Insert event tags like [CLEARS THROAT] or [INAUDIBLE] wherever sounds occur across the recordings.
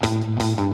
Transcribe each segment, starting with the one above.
Thank you.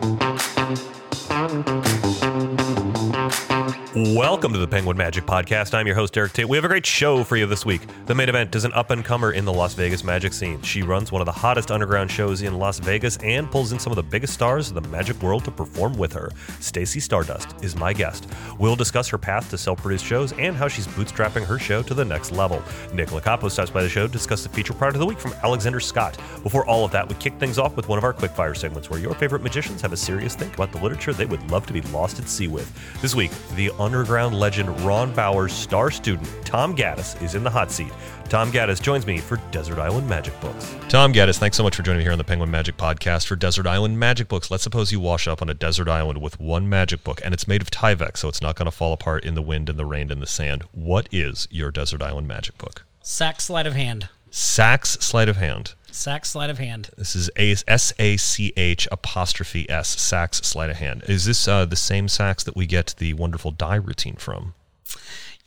Welcome to the Penguin Magic Podcast. I'm your host, Erik Tait. We have a great show for you this week. The main event is an up and comer in the Las Vegas magic scene. She runs one of the hottest underground shows in Las Vegas and pulls in some of the biggest stars of the magic world to perform with her. Stacey Stardust is my guest. We'll discuss her path to self produced shows and how she's bootstrapping her show to the next level. Nick Locapo stops by the show to discuss the feature product of the week from Alexander Scott. Before all of that, we kick things off with one of our quickfire segments where your favorite magicians have a serious think about the literature they would love to be lost at sea with. This week, the underground legend Ron Bauer's star student, Tom Gaddis, is in the hot seat. Tom Gaddis joins me for Desert Island Magic Books. Tom Gaddis, thanks so much for joining me here on the Penguin Magic Podcast for Desert Island Magic Books. Let's suppose you wash up on a desert island with one magic book, and it's made of Tyvek, so it's not going to fall apart in the wind and the rain and the sand. What is your Desert Island Magic Book? Sachs sleight of hand. Sachs Sleight of Hand. Sachs sleight of hand. This is A S A C H apostrophe S, Sachs Sleight of Hand. Is this uh, the same Sachs that we get the wonderful die routine from?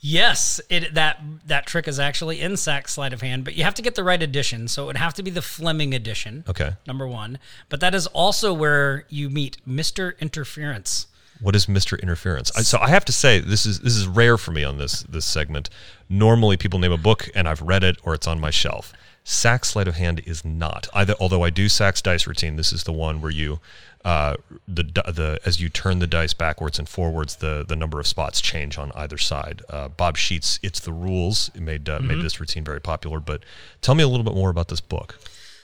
Yes, it that that trick is actually in Sachs sleight of hand, but you have to get the right edition. So it would have to be the Fleming edition. Okay. Number one, but that is also where you meet Mister Interference. What is Mr. Interference? I, so I have to say this is this is rare for me on this this segment. Normally people name a book and I've read it or it's on my shelf. Sachs sleight of hand is not. Either although I do Sachs dice routine, this is the one where you uh, the the as you turn the dice backwards and forwards, the the number of spots change on either side. Uh, Bob Sheets, it's the rules. It made uh, made this routine very popular. But tell me a little bit more about this book.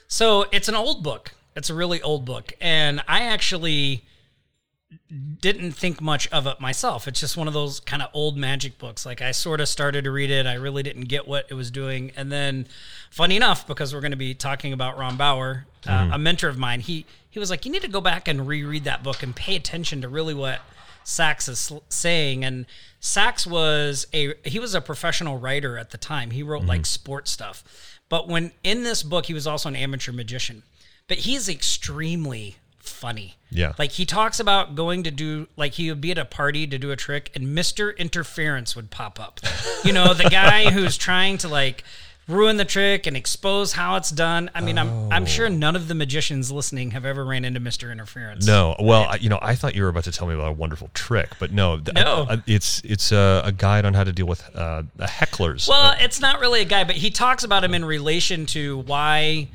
So it's an old book. It's a really old book, and I actually didn't think much of it myself. It's just one of those kind of old magic books. Like I sort of started to read it, I really didn't get what it was doing, and then, funny enough, because we're going to be talking about Ron Bauer, uh, a mentor of mine, he he was like, you need to go back and reread that book and pay attention to really what Sachs is sl- saying. And Sachs was a he was a professional writer at the time. He wrote like sports stuff, but when in this book, he was also an amateur magician. But he's extremely funny. Yeah. Like he talks about going to do like he would be at a party to do a trick and Mr. Interference would pop up. You know, the guy [LAUGHS] who's trying to like ruin the trick and expose how it's done. I mean, I'm I'm sure none of the magicians listening have ever ran into Mr. Interference. No, well, I, you know, I thought you were about to tell me about a wonderful trick, but no, th- No. uh, it's it's a, a guide on how to deal with uh, hecklers. Well, it's not really a guide, but he talks about him in relation to why,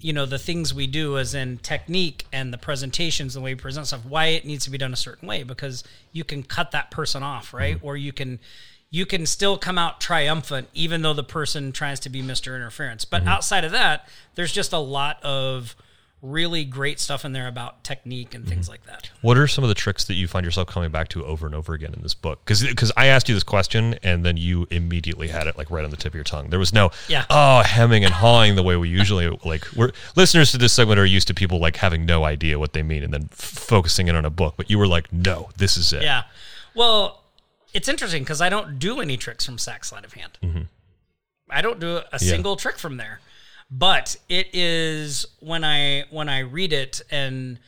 you know, the things we do, as in technique and the presentations, the way we present stuff, why it needs to be done a certain way, because you can cut that person off, right? Mm-hmm. Or you can, you can still come out triumphant, even though the person tries to be Mister Interference. But mm-hmm. outside of that, there's just a lot of really great stuff in there about technique and things mm-hmm. like that. What are some of the tricks that you find yourself coming back to over and over again in this book? Because because I asked you this question and then you immediately had it like right on the tip of your tongue. There was no Yeah. oh hemming and hawing the way we usually like. We're listeners to this segment are used to people like having no idea what they mean and then f- focusing in on a book. But you were like, no, this is it. Yeah. Well, it's interesting because I don't do any tricks from Sachs sleight of hand. Mm-hmm. I don't do a single trick from there. But it is when I when I read it and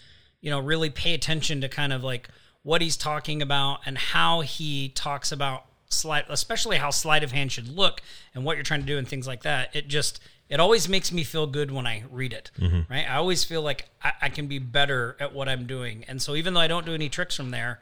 you know really pay attention to kind of like what he's talking about and how he talks about sleight, especially how sleight of hand should look and what you're trying to do and things like that. It just it always makes me feel good when I read it. Mm-hmm. Right? I always feel like I, I can be better at what I'm doing. And so even though I don't do any tricks from there,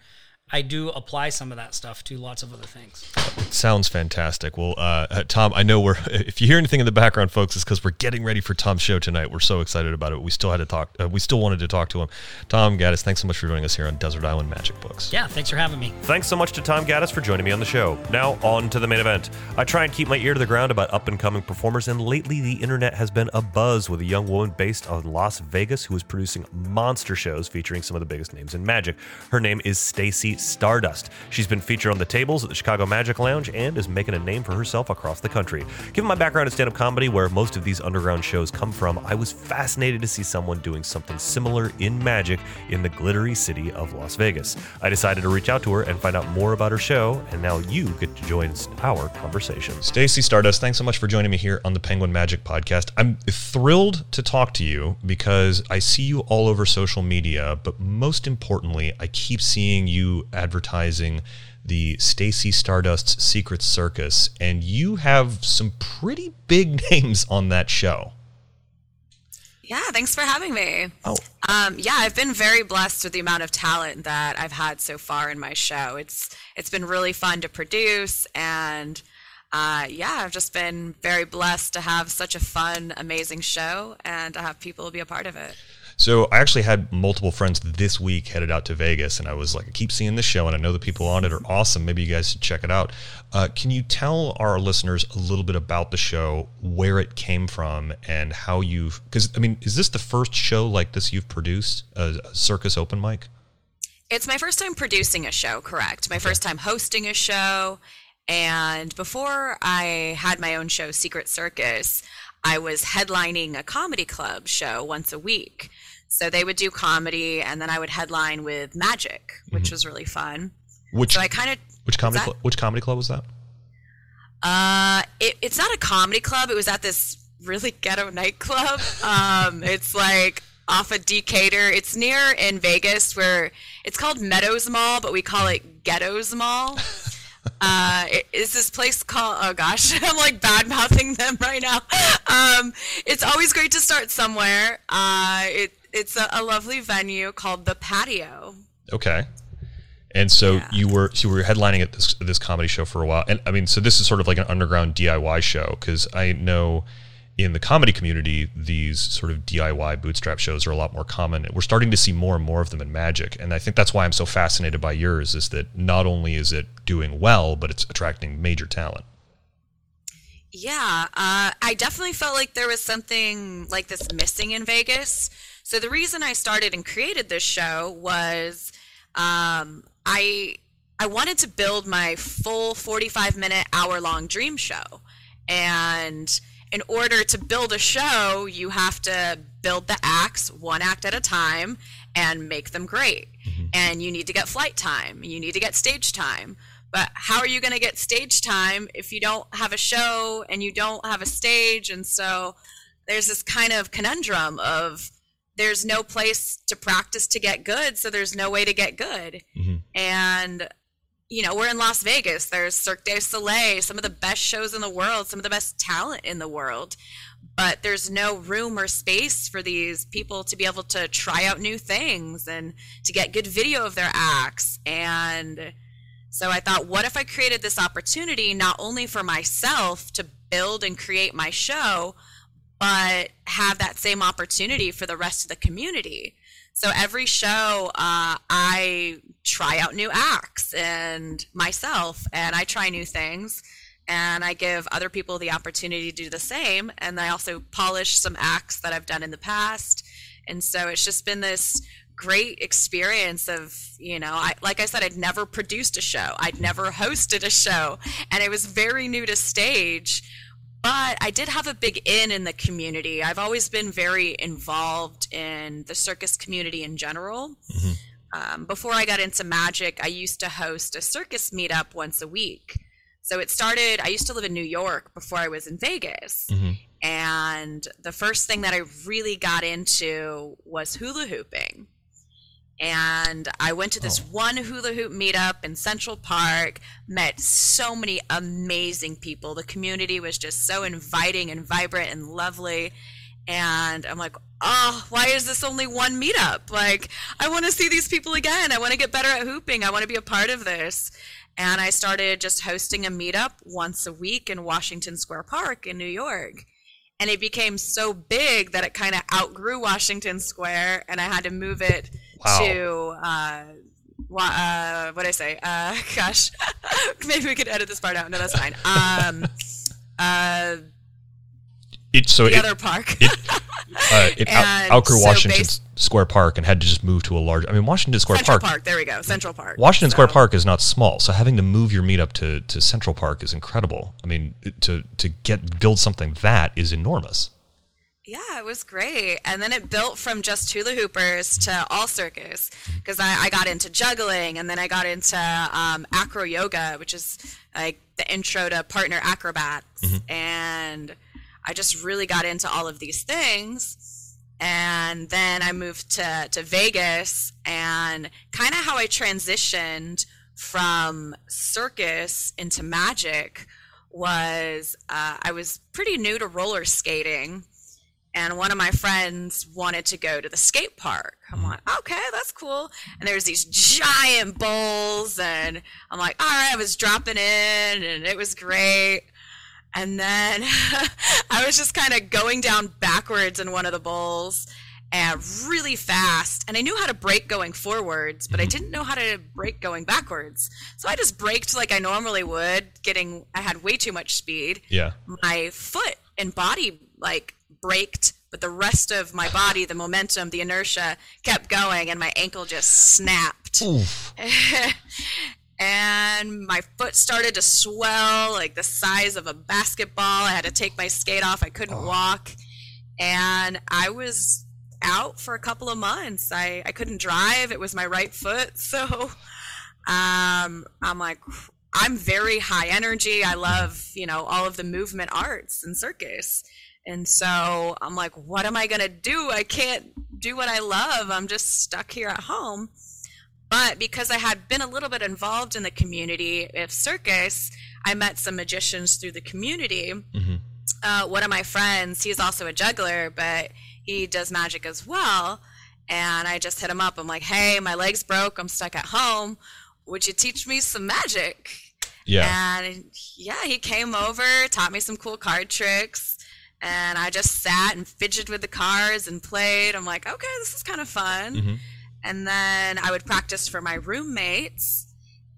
I do apply some of that stuff to lots of other things. Sounds fantastic. Well, uh, uh, Tom, I know we're. [LAUGHS] If you hear anything in the background, folks, it's because we're getting ready for Tom's show tonight. We're so excited about it. We still had to talk. Uh, we still wanted to talk to him. Tom Gaddis, thanks so much for joining us here on Desert Island Magic Books. Yeah, thanks for having me. Thanks so much to Tom Gaddis for joining me on the show. Now, on to the main event. I try and keep my ear to the ground about up and coming performers, and lately the internet has been abuzz with a young woman based on Las Vegas who is producing monster shows featuring some of the biggest names in magic. Her name is Stacey Stardust. She's been featured on the tables at the Chicago Magic Lounge and is making a name for herself across the country. Given my background in stand up comedy, where most of these underground shows come from, I was fascinated to see someone doing something similar in magic in the glittery city of Las Vegas. I decided to reach out to her and find out more about her show, and now you get to join our conversation. Stacey Stardust, thanks so much for joining me here on the Penguin Magic Podcast. I'm thrilled to talk to you because I see you all over social media, but most importantly, I keep seeing you advertising the Stacey Stardust's Secret Circus, and you have some pretty big [LAUGHS] names on that show. Yeah, thanks for having me. Oh, Um, yeah, I've been very blessed with the amount of talent that I've had so far in my show. It's it's been really fun to produce, and uh, yeah, I've just been very blessed to have such a fun, amazing show, and to have people be a part of it. So I actually had multiple friends this week headed out to Vegas, and I was like, I keep seeing this show, and I know the people on it are awesome. Maybe you guys should check it out. Uh, can you tell our listeners a little bit about the show, where it came from, and how you've? Because I mean, is this the first show like this you've produced, a, a circus open mic? It's my first time producing a show, correct? My first time hosting a show. And before I had my own show, Secret Circus, I was headlining a comedy club show once a week. So they would do comedy, and then I would headline with magic, which was really fun. Which So I kind of which comedy cl- which comedy club was that? Uh, it, it's not a comedy club. It was at this really ghetto nightclub. Um, [LAUGHS] it's like off of Decatur. It's near in Vegas where it's called Meadows Mall, but we call it Ghettos Mall. [LAUGHS] Uh, it, it's this place called oh gosh, [LAUGHS] I'm like bad mouthing them right now. Um, it's always great to start somewhere. Uh, it it's a, a lovely venue called the Patio. Okay. And so Yeah. you were so you were headlining at this this comedy show for a while, and I mean, so this is sort of like an underground DIY show because I know in the comedy community these sort of DIY bootstrap shows are a lot more common. We're starting to see more and more of them in Magic, and I think that's why I'm so fascinated by yours. Is that not only is it doing well, but it's attracting major talent. Yeah, uh, I definitely felt like there was something like this missing in Vegas. So the reason I started and created this show was um, I I wanted to build my full 45 minute hour long dream show, and in order to build a show, you have to build the acts one act at a time and make them great. And you need to get flight time, you need to get stage time. But how are you going to get stage time if you don't have a show and you don't have a stage? And so there's this kind of conundrum of there's no place to practice to get good, so there's no way to get good. Mm-hmm. And you know, we're in Las Vegas. There's Cirque du Soleil, some of the best shows in the world, some of the best talent in the world. But there's no room or space for these people to be able to try out new things and to get good video of their acts. And so I thought, what if I created this opportunity not only for myself to build and create my show, but have that same opportunity for the rest of the community? So every show, uh, I try out new acts and myself, and I try new things, and I give other people the opportunity to do the same. And I also polish some acts that I've done in the past. And so it's just been this great experience of you know I, like i said i'd never produced a show i'd never hosted a show and it was very new to stage but I did have a big in in the community. I've always been very involved in the circus community in general. Um, before I got into magic, I used to host a circus meetup once a week. So it started, I used to live in New York before I was in Vegas. And the first thing that I really got into was hula hooping. And I went to this oh. one hula hoop meetup in Central Park, met so many amazing people. The community was just so inviting and vibrant and lovely. And I'm like, oh, why is this only one meetup? Like, I want to see these people again. I want to get better at hooping. I want to be a part of this. And I started just hosting a meetup once a week in Washington Square Park in New York and it became so big that it kind of outgrew Washington Square, and I had to move it Wow. to uh, uh, what I say? Uh, [LAUGHS] gosh, [LAUGHS] maybe we could edit this part out. No, that's fine. Um, [LAUGHS] uh, It so the it, other park. uh, it out, so Washington bas- Square Park and had to just move to a large. I mean, Washington Square Central Park. Park. There we go. Central Park. Washington Square Park is not small, so having to move your meetup to, to Central Park is incredible. I mean, to to get build something that is enormous. Yeah, it was great. And then it built from just hula hoopers to all circus because I, I got into juggling and then I got into um, acro yoga, which is like the intro to partner acrobats. And I just really got into all of these things. And then I moved to, to Vegas and kind of how I transitioned from circus into magic was uh, I was pretty new to roller skating and one of my friends wanted to go to the skate park. I'm mm-hmm. like, okay, that's cool. And there's these giant bowls, and I'm like, all right, I was dropping in, and it was great. And then [LAUGHS] I was just kind of going down backwards in one of the bowls and really fast. And I knew how to brake going forwards, but I mm-hmm. didn't know how to brake going backwards. So I just braked like I normally would, getting, I had way too much speed. Yeah. My foot and body like braked, but the rest of my body, the momentum, the inertia kept going, and my ankle just snapped. [LAUGHS] and my foot started to swell like the size of a basketball. I had to take my skate off. I couldn't walk. And I was out for a couple of months. I, I couldn't drive. It was my right foot. [LAUGHS] So um, I'm like, I'm very high energy. I love, you know, all of the movement arts and circus. And so I'm like, what am I going to do? I can't do what I love. I'm just stuck here at home. But because I had been a little bit involved in the community of circus, I met some magicians through the community. Uh, one of my friends, he's also a juggler, but he does magic as well. And I just hit him up. I'm like, hey, my leg's broke. I'm stuck at home. Would you teach me some magic? Yeah. And yeah, he came over, taught me some cool card tricks. And I just sat and fidgeted with the cards and played. I'm like, okay, this is kind of fun. And then I would practice for my roommates.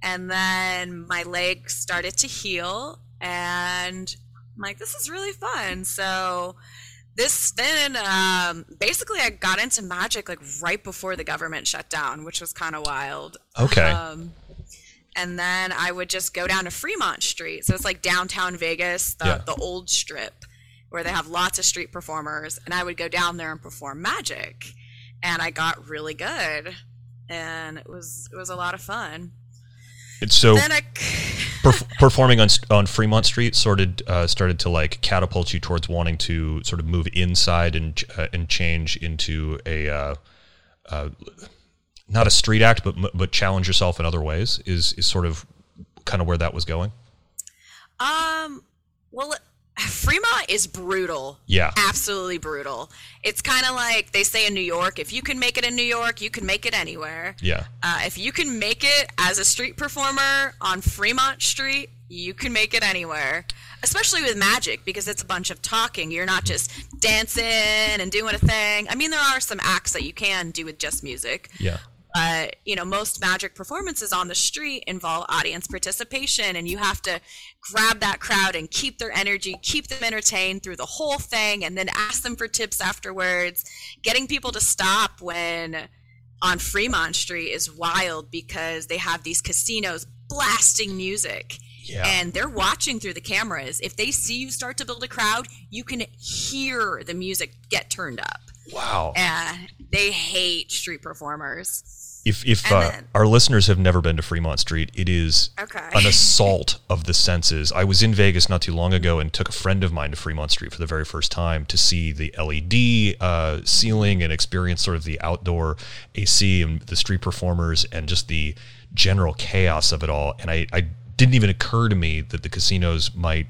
And then my leg started to heal. And I'm like, this is really fun. So this then um, basically I got into magic like right before the government shut down, which was kind of wild. Okay. Um, and then I would just go down to Fremont Street. So it's like downtown Vegas, the, Yeah. the old strip, where they have lots of street performers. And I would go down there and perform magic. And I got really good. And it was it was a lot of fun. And so I [LAUGHS] perf- performing on on Fremont Street started uh, started to like catapult you towards wanting to sort of move inside and uh, and change into a uh, uh, not a street act, but but challenge yourself in other ways. Is is sort of kind of where that was going. Um, well, Fremont is brutal. Yeah. Absolutely brutal. It's kind of like they say in New York if you can make it in New York, you can make it anywhere. Yeah. Uh, if you can make it as a street performer on Fremont Street, you can make it anywhere. Especially with magic because it's a bunch of talking. You're not just dancing and doing a thing. I mean, there are some acts that you can do with just music. Yeah. But you know, most magic performances on the street involve audience participation, and you have to grab that crowd and keep their energy, keep them entertained through the whole thing, and then ask them for tips afterwards. Getting people to stop when on Fremont Street is wild because they have these casinos blasting music. Yeah. And they're watching through the cameras. If they see you start to build a crowd, you can hear the music get turned up. Wow. They hate street performers. If if uh, then- our listeners have never been to Fremont Street, it is Okay. an assault of the senses. I was in Vegas not too long ago and took a friend of mine to Fremont Street for the very first time to see the LED uh, ceiling and experience sort of the outdoor AC and the street performers and just the general chaos of it all. And I, I didn't even occur to me that the casinos might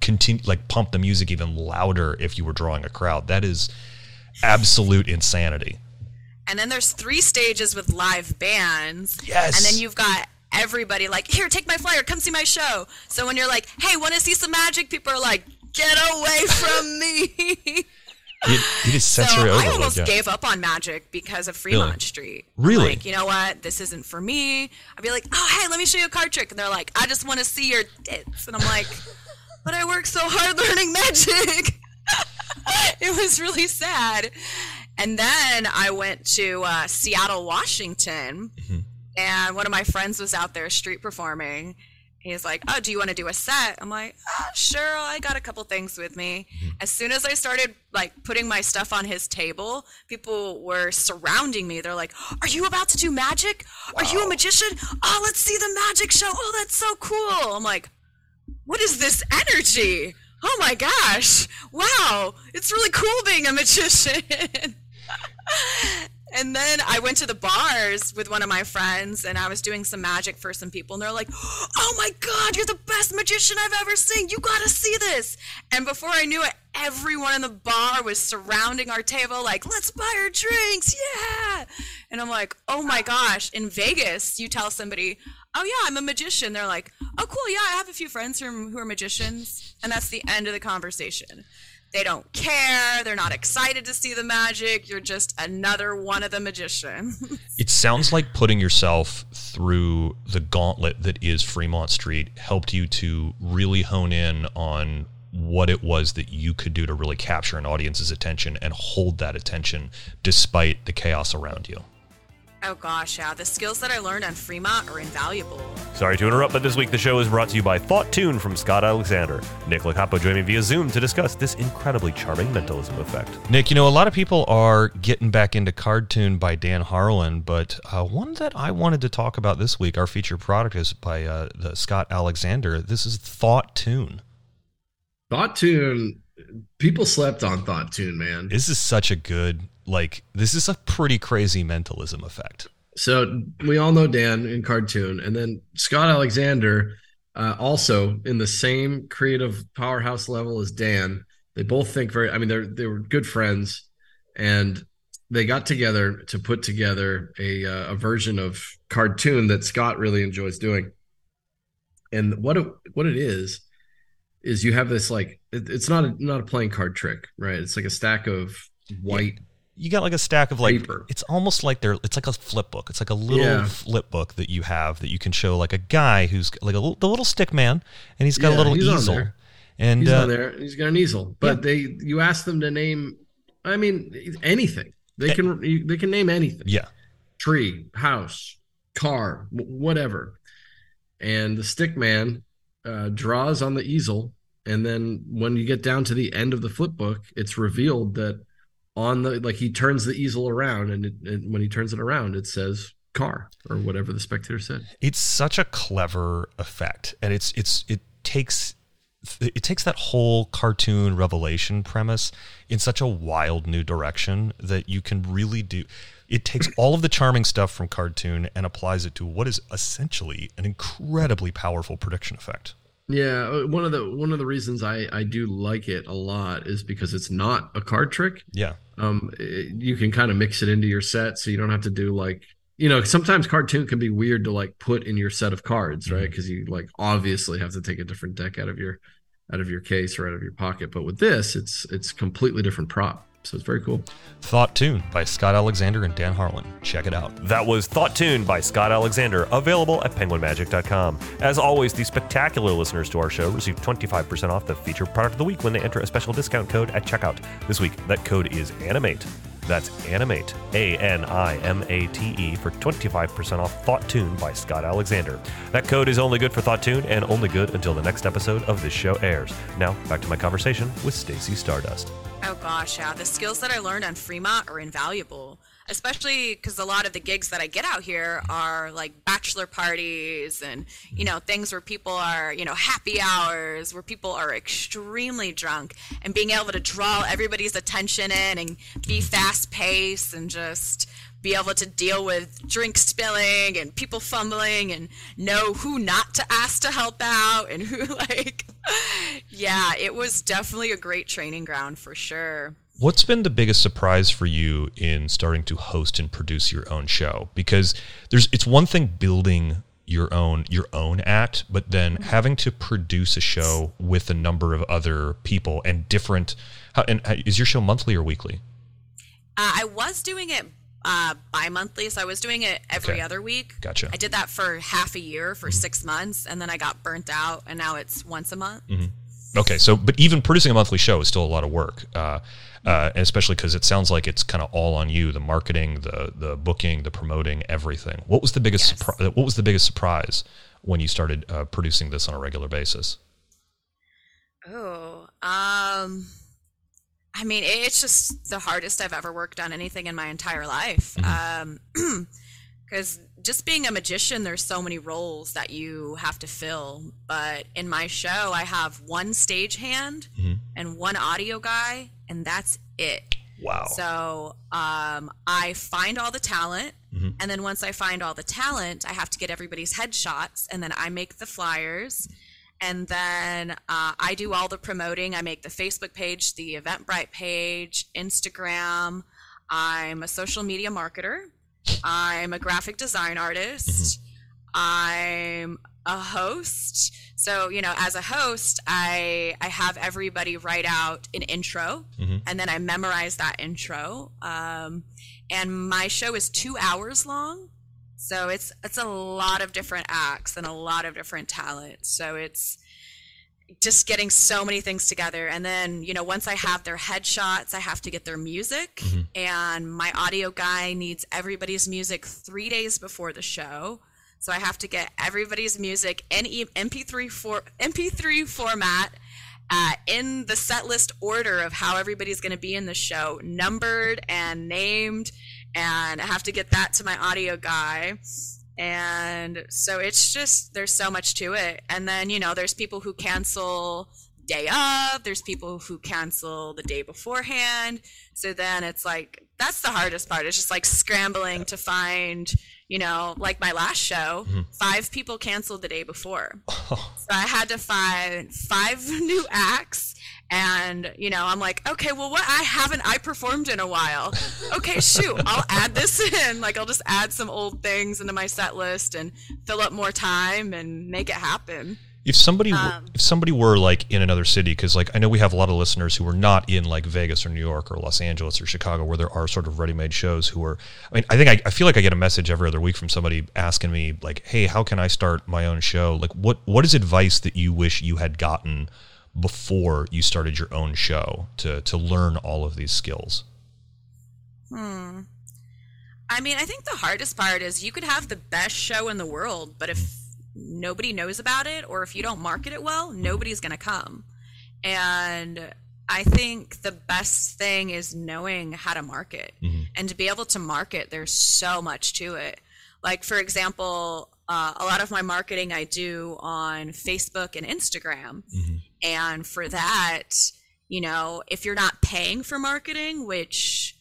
continue like pump the music even louder if you were drawing a crowd. That is absolute insanity. And then there's three stages with live bands. Yes. And then you've got everybody like, here, take my flyer, come see my show. So when you're like, hey, want to see some magic? People are like, get away from [LAUGHS] me. It, it is so sensory I overload. almost yeah. gave up on magic because of Fremont Really? Street. Really? Like, you know what? This isn't for me. I'd be like, oh, hey, let me show you a card trick. And they're like, I just want to see your tits. And I'm like, but I worked so hard learning magic. [LAUGHS] it was really sad. And then I went to uh, Seattle, Washington, and one of my friends was out there street performing. He's like, "Oh, do you want to do a set?" I'm like, oh, "Sure, I got a couple things with me." As soon as I started like putting my stuff on his table, people were surrounding me. They're like, "Are you about to do magic? Are you a magician? Oh, let's see the magic show. Oh, that's so cool." I'm like, what is this energy? Oh my gosh. Wow. It's really cool being a magician. [LAUGHS] and then I went to the bars with one of my friends and I was doing some magic for some people and they're like, "Oh my god, you're the best magician I've ever seen. You got to see this." And before I knew it, everyone in the bar was surrounding our table, like, let's buy our drinks, yeah. And I'm like, oh my gosh, in Vegas, you tell somebody, oh yeah, I'm a magician. They're like, oh cool, yeah, I have a few friends who are, who are magicians. And that's the end of the conversation. They don't care. They're not excited to see the magic. You're just another one of the magicians. [LAUGHS] it sounds like putting yourself through the gauntlet that is Fremont Street helped you to really hone in on what it was that you could do to really capture an audience's attention and hold that attention despite the chaos around you. Oh gosh, yeah. The skills that I learned on Fremont are invaluable. Sorry to interrupt, but this week the show is brought to you by Thought Toon from Scott Alexander. Nick Locapo joined me via Zoom to discuss this incredibly charming mentalism effect. Nick, you know, a lot of people are getting back into Cardtoon by Dan Harlan, but uh, one that I wanted to talk about this week, our featured product is by uh, Scott Alexander. This is Thought Toon. Thought Toon, people slept on Thought Toon, man. This is such a good, like, this is a pretty crazy mentalism effect. So we all know Dan in Cardtoon, and then Scott Alexander, uh, also in the same creative powerhouse level as Dan. They both think very. I mean, they're they were good friends, and they got together to put together a uh, a version of Cardtoon that Scott really enjoys doing. And what it, what it is is you have this like it, it's not a, not a playing card trick, right? It's like a stack of white. You got like a stack of like paper. it's almost like they're it's like a flip book. It's like a little yeah. flip book that you have that you can show like a guy who's like a little, the little stick man, and he's got yeah, a little easel. And he's uh, on there. He's got an easel, but yeah. they you ask them to name. I mean anything. They can they can name anything. Yeah. Tree, house, car, whatever. And the stick man uh, draws on the easel, and then when you get down to the end of the flip book, it's revealed that on the like he turns the easel around, and, it, and when he turns it around, it says car or whatever the spectator said. It's such a clever effect, and it's it's it takes it takes that whole cartoon revelation premise in such a wild new direction that you can really do it takes [COUGHS] all of the charming stuff from Cardtoon and applies it to what is essentially an incredibly powerful prediction effect yeah uh, one of the one of the reasons i i do like it a lot is because it's not a card trick. Yeah. Um it, you can kind of mix it into your set so you don't have to do like you know sometimes Cardtoon can be weird to like put in your set of cards right? Because mm-hmm. you like obviously have to take a different deck out of your out of your case or out of your pocket. But with this it's it's completely different prop so it's very cool. Thought Toon by Scott Alexander and Dan Harlan. Check it out. That was Thought Toon by Scott Alexander, available at penguinmagic.com. As always, the spectacular listeners to our show receive 25% off the featured product of the week when they enter a special discount code at checkout. This week, that code is ANIMATE. That's Animate, A N I M A T E, for 25% off Thought Toon by Scott Alexander. That code is only good for Thought Toon and only good until the next episode of this show airs. Now, back to my conversation with Stacey Stardust. Oh gosh, yeah. The skills that I learned on Fremont are invaluable especially because a lot of the gigs that I get out here are like bachelor parties and you know things where people are you know happy hours where people are extremely drunk and being able to draw everybody's attention in and be fast paced and just be able to deal with drink spilling and people fumbling and know who not to ask to help out and who [LAUGHS] like yeah it was definitely a great training ground for sure What's been the biggest surprise for you in starting to host and produce your own show? Because there's it's one thing building your own your own act, but then mm-hmm. having to produce a show with a number of other people and different. How, and is your show monthly or weekly? Uh, I was doing it uh, bi-monthly, so I was doing it every okay. other week. Gotcha. I did that for half a year for mm-hmm. six months, and then I got burnt out, and now it's once a month. Mm-hmm. Okay, so but even producing a monthly show is still a lot of work. Uh, uh, especially because it sounds like it's kind of all on you the marketing the the booking the promoting everything what was the biggest yes. surpri- what was the biggest surprise when you started uh, producing this on a regular basis oh um i mean it's just the hardest i've ever worked on anything in my entire life mm-hmm. um [CLEARS THROAT] because just being a magician there's so many roles that you have to fill but in my show i have one stage hand mm-hmm. and one audio guy and that's it. Wow. So um, I find all the talent, mm-hmm. and then once I find all the talent, I have to get everybody's headshots, and then I make the flyers, And then uh, I do all the promoting. I make the Facebook page, the Eventbrite page, Instagram. I'm a social media marketer. I'm a graphic design artist. I'm a host. So, you know, as a host, I I have everybody write out an intro and then I memorize that intro. Um, and my show is 2 hours long. So it's it's a lot of different acts and a lot of different talent. So it's just getting so many things together. And then you know once i have their headshots i have to get their music. And my audio guy needs everybody's music three days before the show. So i have to get everybody's music in E- mp3 for mp3 format uh, in the set list order of how everybody's going to be in the show numbered and named and i have to get that to my audio guy. And so it's just there's so much to it. And then you know there's people who cancel day of there's people who cancel the day beforehand. So then it's like that's the hardest part. It's just like scrambling to find you know like my last show mm-hmm. five people canceled the day before. [LAUGHS] So i had to find five [LAUGHS] new acts and you know i'm like okay well what i haven't i performed in a while okay shoot i'll add this in like i'll just add some old things into my set list and fill up more time and make it happen If somebody Um, if somebody were like in another city, because like I know we have a lot of listeners who are not in like Vegas or New York or Los Angeles or Chicago, where there are sort of ready-made shows. Who are, I mean, I think I, I feel like I get a message every other week from somebody asking me like, "Hey, how can I start my own show?" Like, what what is advice that you wish you had gotten before you started your own show to to learn all of these skills? Hmm. I mean, I think the hardest part is you could have the best show in the world, but if nobody knows about it or if you don't market it well, nobody's going to come. And I think the best thing is knowing how to market. And to be able to market, there's so much to it. Like, for example, uh, a lot of my marketing I do on Facebook and Instagram. And for that, you know, if you're not paying for marketing, which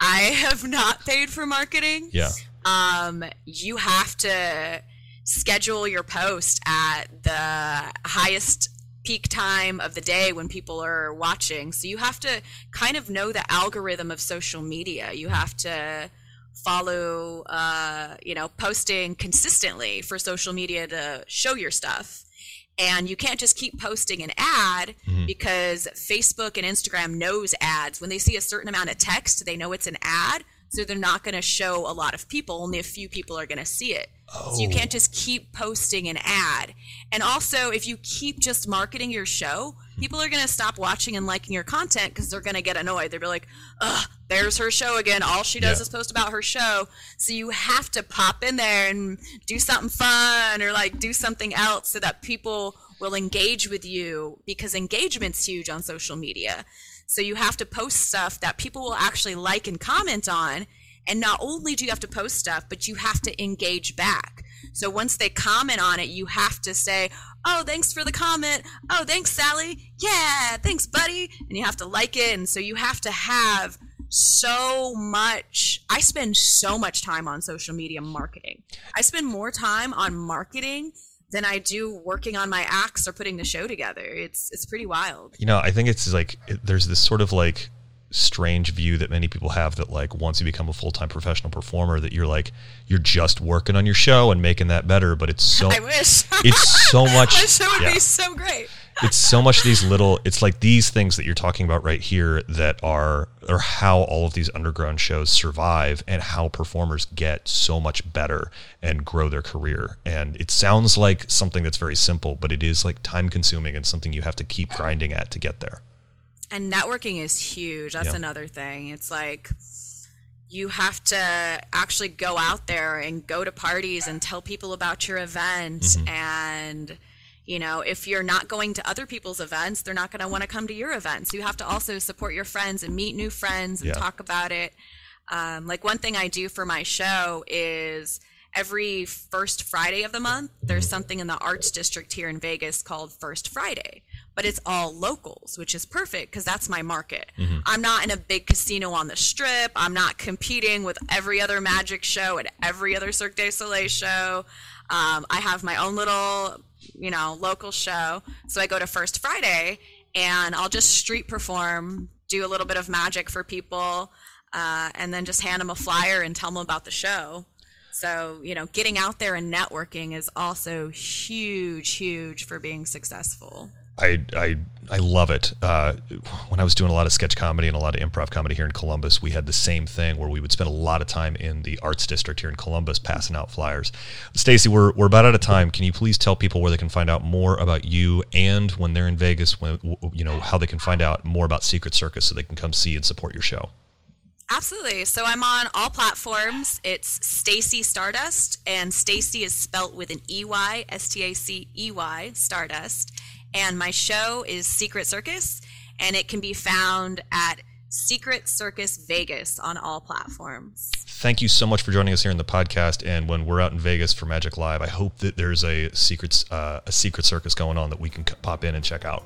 I [LAUGHS] have not paid for marketing, Yeah, um, you have to schedule your post at the highest peak time of the day when people are watching. So you have to kind of know the algorithm of social media. You have to follow, uh, you know, posting consistently for social media to show your stuff. And you can't just keep posting an ad because Facebook and Instagram knows ads. When they see a certain amount of text, they know it's an ad. So they're not going to show a lot of people. Only a few people are going to see it. So you oh. can't just keep posting an ad. And also, if you keep just marketing your show, people are going to stop watching and liking your content because they're going to get annoyed. They'll be like, ugh, there's her show again. All she does Yeah. is post about her show. So you have to pop in there and do something fun or like do something else so that people will engage with you because engagement's huge on social media. So you have to post stuff that people will actually like and comment on. And not only do you have to post stuff, but you have to engage back. So once they comment on it, you have to say, Oh, thanks for the comment. Oh, thanks, Sally. Yeah, thanks, buddy. And you have to like it. And so you have to have so much. I spend so much time on social media marketing. I spend more time on marketing than I do working on my acts or putting the show together. It's it's pretty wild. you know, I think it's like it, there's this sort of like strange view that many people have that like once you become a full-time professional performer that you're like you're just working on your show and making that better but it's so [LAUGHS] I wish. it's so [LAUGHS] much my show would yeah. be so great. it's so much these little it's like these things that you're talking about right here that are are how all of these underground shows survive and how performers get so much better and grow their career and it sounds like something that's very simple but it is like time consuming and something you have to keep grinding at to get there And networking is huge. That's Yeah. another thing. It's like you have to actually go out there and go to parties and tell people about your event. Mm-hmm. And, you know, if you're not going to other people's events, they're not going to want to come to your events. You have to also support your friends and meet new friends and Yeah. talk about it. Um, like one thing I do for my show is every first Friday of the month, there's something in the arts district here in Vegas called First Friday, but it's all locals, which is perfect because that's my market. I'm not in a big casino on the strip. I'm not competing with every other magic show and every other Cirque du Soleil show. Um, I have my own little, you know, local show. So I go to First Friday and I'll just street perform, do a little bit of magic for people, uh, and then just hand them a flyer and tell them about the show. So, you know, getting out there and networking is also huge, huge for being successful. I, I I love it. Uh, when I was doing a lot of sketch comedy and a lot of improv comedy here in Columbus, we had the same thing where we would spend a lot of time in the arts district here in Columbus passing out flyers. Stacey, we're, we're about out of time. Can you please tell people where they can find out more about you and when they're in Vegas, when you know how they can find out more about Secret Circus so they can come see and support your show? Absolutely. So I'm on all platforms. It's Stacey Stardust, and Stacey is spelt with an E Y, S T A C E Y, Stardust. And my show is Secret Circus, and it can be found at Secret Circus Vegas on all platforms. Thank you so much for joining us here in the podcast. And when we're out in Vegas for Magic Live, I hope that there's a secret uh, a secret circus going on that we can pop in and check out.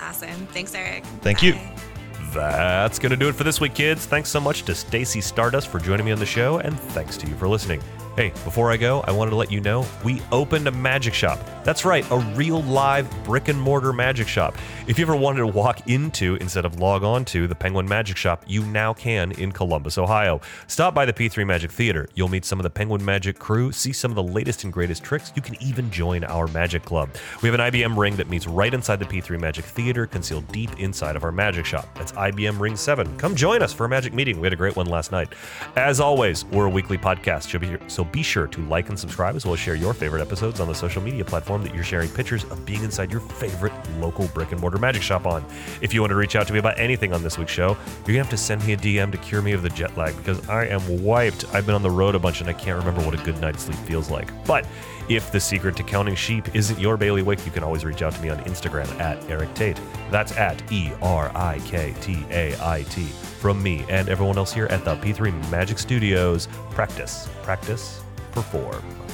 Awesome. Thanks, Erik. Thank you. That's going to do it for this week, kids. Thanks so much to Stacey Stardust for joining me on the show, and thanks to you for listening. Hey, before I go, I wanted to let you know we opened a magic shop. That's right, a real live brick and mortar magic shop. If you ever wanted to walk into instead of log on to the Penguin Magic Shop, you now can in Columbus, Ohio. Stop by the P3 Magic Theater. You'll meet some of the Penguin Magic crew, see some of the latest and greatest tricks. You can even join our magic club. We have an IBM ring that meets right inside the P3 Magic Theater, concealed deep inside of our magic shop. That's IBM Ring 7. Come join us for a magic meeting. We had a great one last night. As always, we're a weekly podcast, so be- so be sure to like and subscribe as well as share your favorite episodes on the social media platform that you're sharing pictures of being inside your favorite local brick and mortar magic shop on. If you want to reach out to me about anything on this week's show, you're gonna have to send me a DM to cure me of the jet lag because I am wiped. I've been on the road a bunch and I can't remember what a good night's sleep feels like. But if the secret to counting sheep isn't your bailiwick, you can always reach out to me on Instagram at Erik Tait. That's at E R I K T A I T. From me and everyone else here at the P3 Magic Studios, practice, practice, perform.